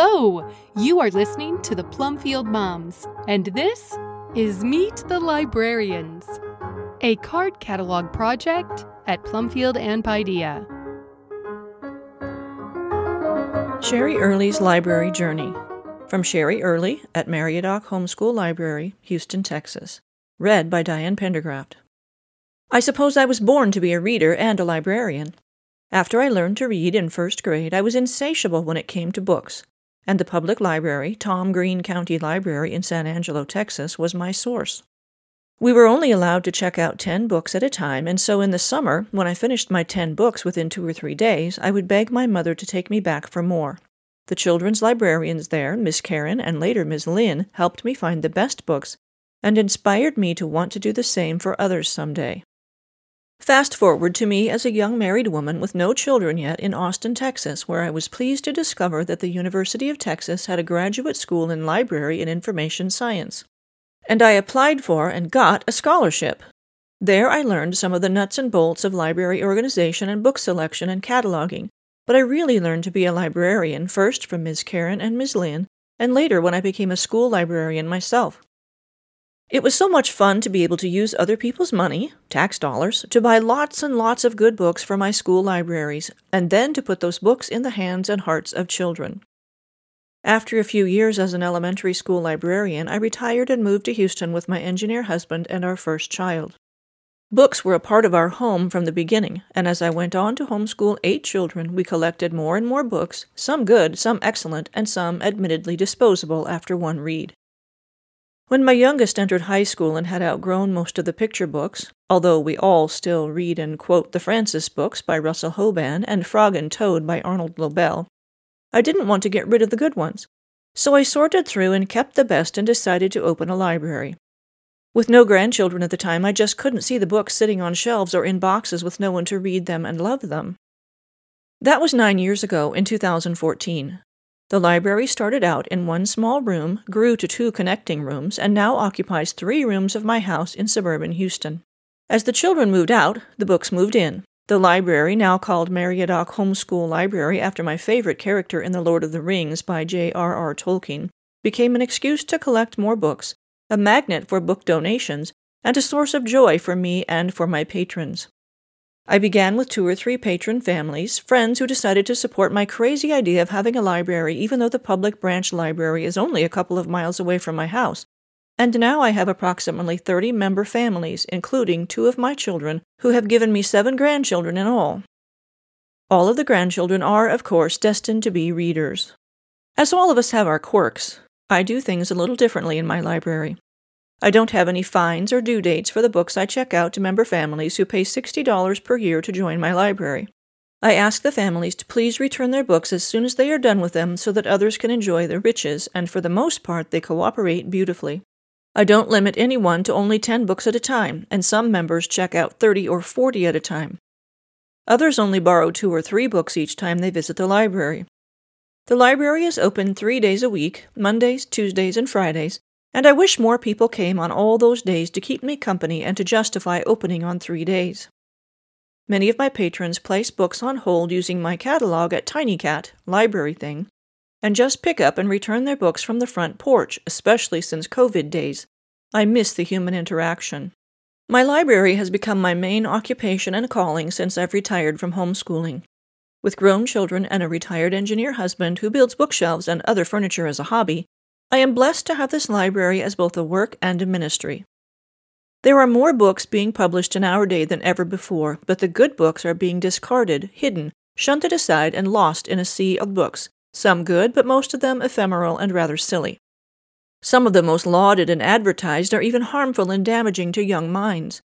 Hello! You are listening to the Plumfield Moms, and this is Meet the Librarians, a card catalog project at Plumfield and Paideia. Sherry Early's Library Journey from Sherry Early at Meriadoc Homeschool Library, Houston, Texas. Read by Diane Pendergraft. I suppose I was born to be a reader and a librarian. After I learned to read in first grade, I was insatiable when it came to books, and the public library, Tom Green County Library in San Angelo, Texas, was my source. We were only allowed to check out 10 books at a time, and so in the summer, when I finished my 10 books within two or three days, I would beg my mother to take me back for more. The children's librarians there, Miss Karen and later Miss Lynn, helped me find the best books and inspired me to want to do the same for others some day. Fast forward to me as a young married woman with no children yet in Austin, Texas, where I was pleased to discover that the University of Texas had a graduate school in library and information science. And I applied for and got a scholarship. There I learned some of the nuts and bolts of library organization and book selection and cataloging, but I really learned to be a librarian first from Ms. Karen and Ms. Lynn, and later when I became a school librarian myself. It was so much fun to be able to use other people's money, tax dollars, to buy lots and lots of good books for my school libraries, and then to put those books in the hands and hearts of children. After a few years as an elementary school librarian, I retired and moved to Houston with my engineer husband and our first child. Books were a part of our home from the beginning, and as I went on to homeschool eight children, we collected more and more books, some good, some excellent, and some admittedly disposable after one read. When my youngest entered high school and had outgrown most of the picture books, although we all still read and quote the Francis books by Russell Hoban and Frog and Toad by Arnold Lobel, I didn't want to get rid of the good ones. So I sorted through and kept the best and decided to open a library. With no grandchildren at the time, I just couldn't see the books sitting on shelves or in boxes with no one to read them and love them. That was nine years ago, in 2014. The library started out in one small room, grew to two connecting rooms, and now occupies three rooms of my house in suburban Houston. As the children moved out, the books moved in. The library, now called Meriadoc Homeschool Library after my favorite character in The Lord of the Rings by J.R.R. Tolkien, became an excuse to collect more books, a magnet for book donations, and a source of joy for me and for my patrons. I began with two or three patron families, friends who decided to support my crazy idea of having a library even though the public branch library is only a couple of miles away from my house. And now I have approximately 30 member families, including two of my children, who have given me seven grandchildren in all. All of the grandchildren are, of course, destined to be readers. As all of us have our quirks, I do things a little differently in my library. I don't have any fines or due dates for the books I check out to member families who pay $60 per year to join my library. I ask the families to please return their books as soon as they are done with them so that others can enjoy their riches, and for the most part, they cooperate beautifully. I don't limit anyone to only 10 books at a time, and some members check out 30 or 40 at a time. Others only borrow two or three books each time they visit the library. The library is open three days a week Mondays, Tuesdays, and Fridays and I wish more people came on all those days to keep me company and to justify opening on three days. Many of my patrons place books on hold using my catalog at TinyCat, Library Thing, and just pick up and return their books from the front porch, especially since COVID days. I miss the human interaction. My library has become my main occupation and calling since I've retired from homeschooling. With grown children and a retired engineer husband who builds bookshelves and other furniture as a hobby, I am blessed to have this library as both a work and a ministry. There are more books being published in our day than ever before, but the good books are being discarded, hidden, shunted aside, and lost in a sea of books, some good, but most of them ephemeral and rather silly. Some of the most lauded and advertised are even harmful and damaging to young minds.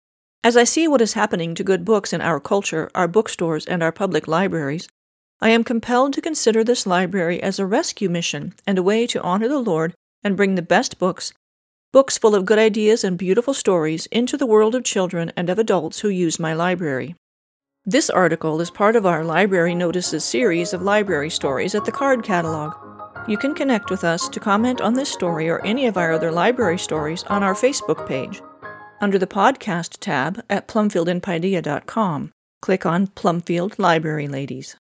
As I see what is happening to good books in our culture, our bookstores, and our public libraries, I am compelled to consider this library as a rescue mission and a way to honor the Lord and bring the best books, books full of good ideas and beautiful stories, into the world of children and of adults who use my library. This article is part of our Library Notices series of library stories at the Card Catalog. You can connect with us to comment on this story or any of our other library stories on our Facebook page. Under the podcast tab at plumfieldandpaideia.com, click on Plumfield Library Ladies.